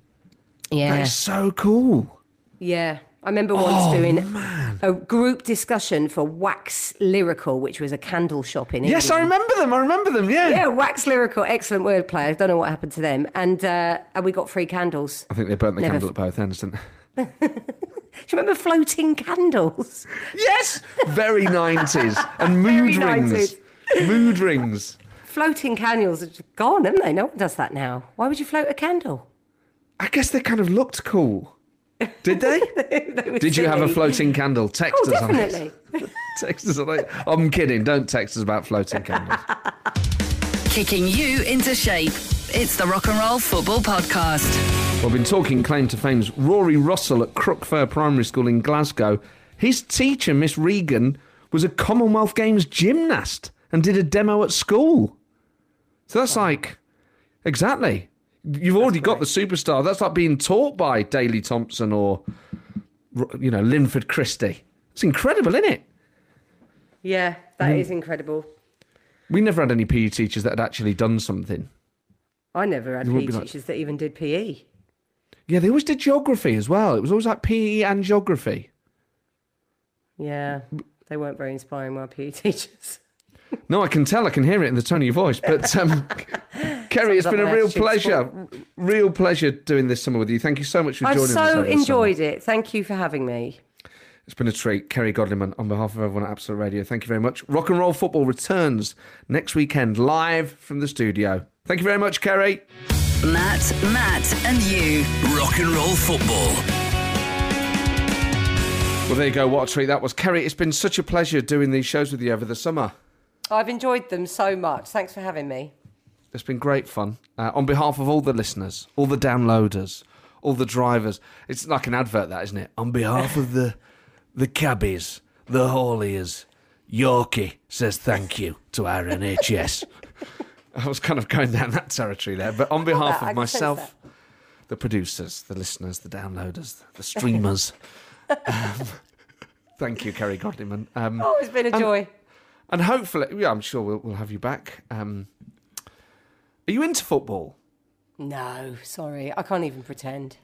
That Yeah. is so cool. Yeah. I remember once Oh, doing a group discussion for Wax Lyrical, which was a candle shop in Yes, I remember them. I remember them. Yeah. Yeah, Wax Lyrical, excellent wordplay. I don't know what happened to them. And uh, and we got free candles. I think they burnt the Never- candle at both ends, didn't they? <laughs> Do you remember floating candles? Yes. Very 90s. And mood <laughs> Very rings. Mood rings. Floating candles are just gone, haven't they? No one does that now. Why would you float a candle? I guess they kind of looked cool. Did they? <laughs> They were Did you have a floating candle? Text Oh, us on it. <laughs> Text us on it. I'm kidding. Don't text us about floating candles. <laughs> Kicking you into shape. It's the Rock and Roll Football Podcast. We've been talking claim to fame's Rory Russell at Crookfur Primary School in Glasgow. His teacher, Miss Regan, was a Commonwealth Games gymnast and did a demo at school. So that's like, exactly. You've already got the superstar. That's like being taught by Daley Thompson or, you know, Linford Christie. It's incredible, isn't it? Yeah, that mm. is incredible. We never had any PE teachers that had actually done something. I never had PE like- teachers that even did. PE. Yeah, they always did geography as well. It was always like PE and geography. Yeah, they weren't very inspiring, my PE <laughs> teachers. No, I can tell. I can hear it in the tone of your voice. But um, <laughs> Kerry, it's been a real attitude pleasure. Real pleasure doing this summer with you. Thank you so much for I joining us. so over the summer. enjoyed it. Thank you for having me. It's been a treat. Kerry Godliman, on behalf of everyone at Absolute Radio, thank you very much. Rock and Roll Football returns next weekend live from the studio. Thank you very much, Kerry. Matt, Matt, and you. Rock and roll football. Well, there you go. What a treat that was. Kerry, it's been such a pleasure doing these shows with you over the summer. I've enjoyed them so much. Thanks for having me. It's been great fun. Uh, on behalf of all the listeners, all the downloaders, all the drivers, it's like an advert, that isn't it? On behalf of the the cabbies, the hauliers, Yorkie says thank you to our NHS. <laughs> I was kind of going down that territory there, but on behalf that. Of myself, the producers, the listeners, the downloaders, the streamers. <laughs> um, thank you, Kerry Godliman. Um, Oh, it's been a joy. And hopefully, yeah, I'm sure we'll, we'll have you back. Um, are you into football? No, sorry. I can't even pretend.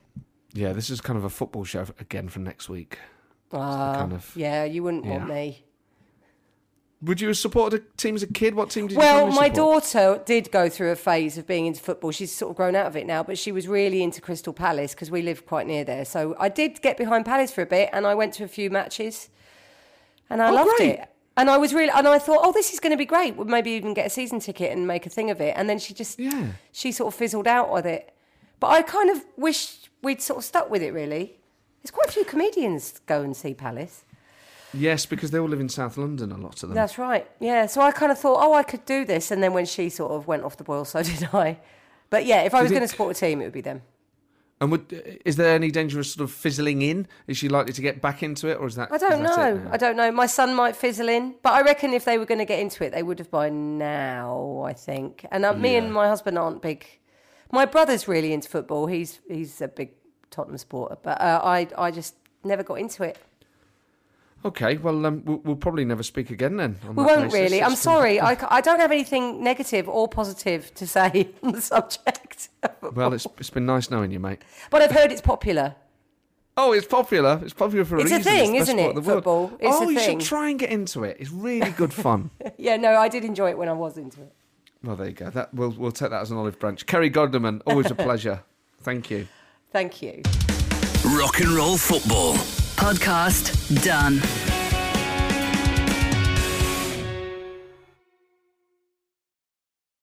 Yeah, this is kind of a football show again for next week. Uh, kind of- yeah, you wouldn't yeah. want me. Would you have supported a team as a kid? What team did you Well, my daughter did go through a phase of being into football. She's sort of grown out of it now, but she was really into Crystal Palace because we live quite near there. So I did get behind Palace for a bit, and I went to a few matches, and I Oh, loved great. it. And I was really, and I thought, oh, this is going to be great. We'll maybe even get a season ticket and make a thing of it. And then she just, Yeah. she sort of fizzled out with it. But I kind of wish we'd sort of stuck with it. Really, there's quite a few comedians go and see Palace. Yes, because they all live in South London, a lot of them. That's right. Yeah. So I kind of thought, oh, I could do this. And then when she sort of went off the boil, so <laughs> did I. But yeah, if I was going to support a team, it would be them. And would, is there any danger of sort of fizzling in? Is she likely to get back into it, or is that? I don't is that it know. I don't know. My son might fizzle in, but I reckon if they were going to get into it, they would have by now. I think. And uh, me and my husband aren't big. My brother's really into football. He's he's a big Tottenham supporter, but uh, I I just never got into it. Okay, well, um, we'll, we'll probably never speak again then. We won't basis. really. I'm It's- sorry. <laughs> I don't have anything negative or positive to say <laughs> on the subject. Well, it's it's been nice knowing you, mate. But I've heard it's popular. Oh, it's popular. It's popular for a It's a reason. thing, the best isn't it, in the world. football? It's oh, a you thing. should try and get into it. It's really good fun. <laughs> Yeah, no, I did enjoy it when I was into it. well, there you go. That we'll we'll take that as an olive branch. Kerry Godliman, always a pleasure. Thank you. Thank you. Rock and roll football. Podcast done.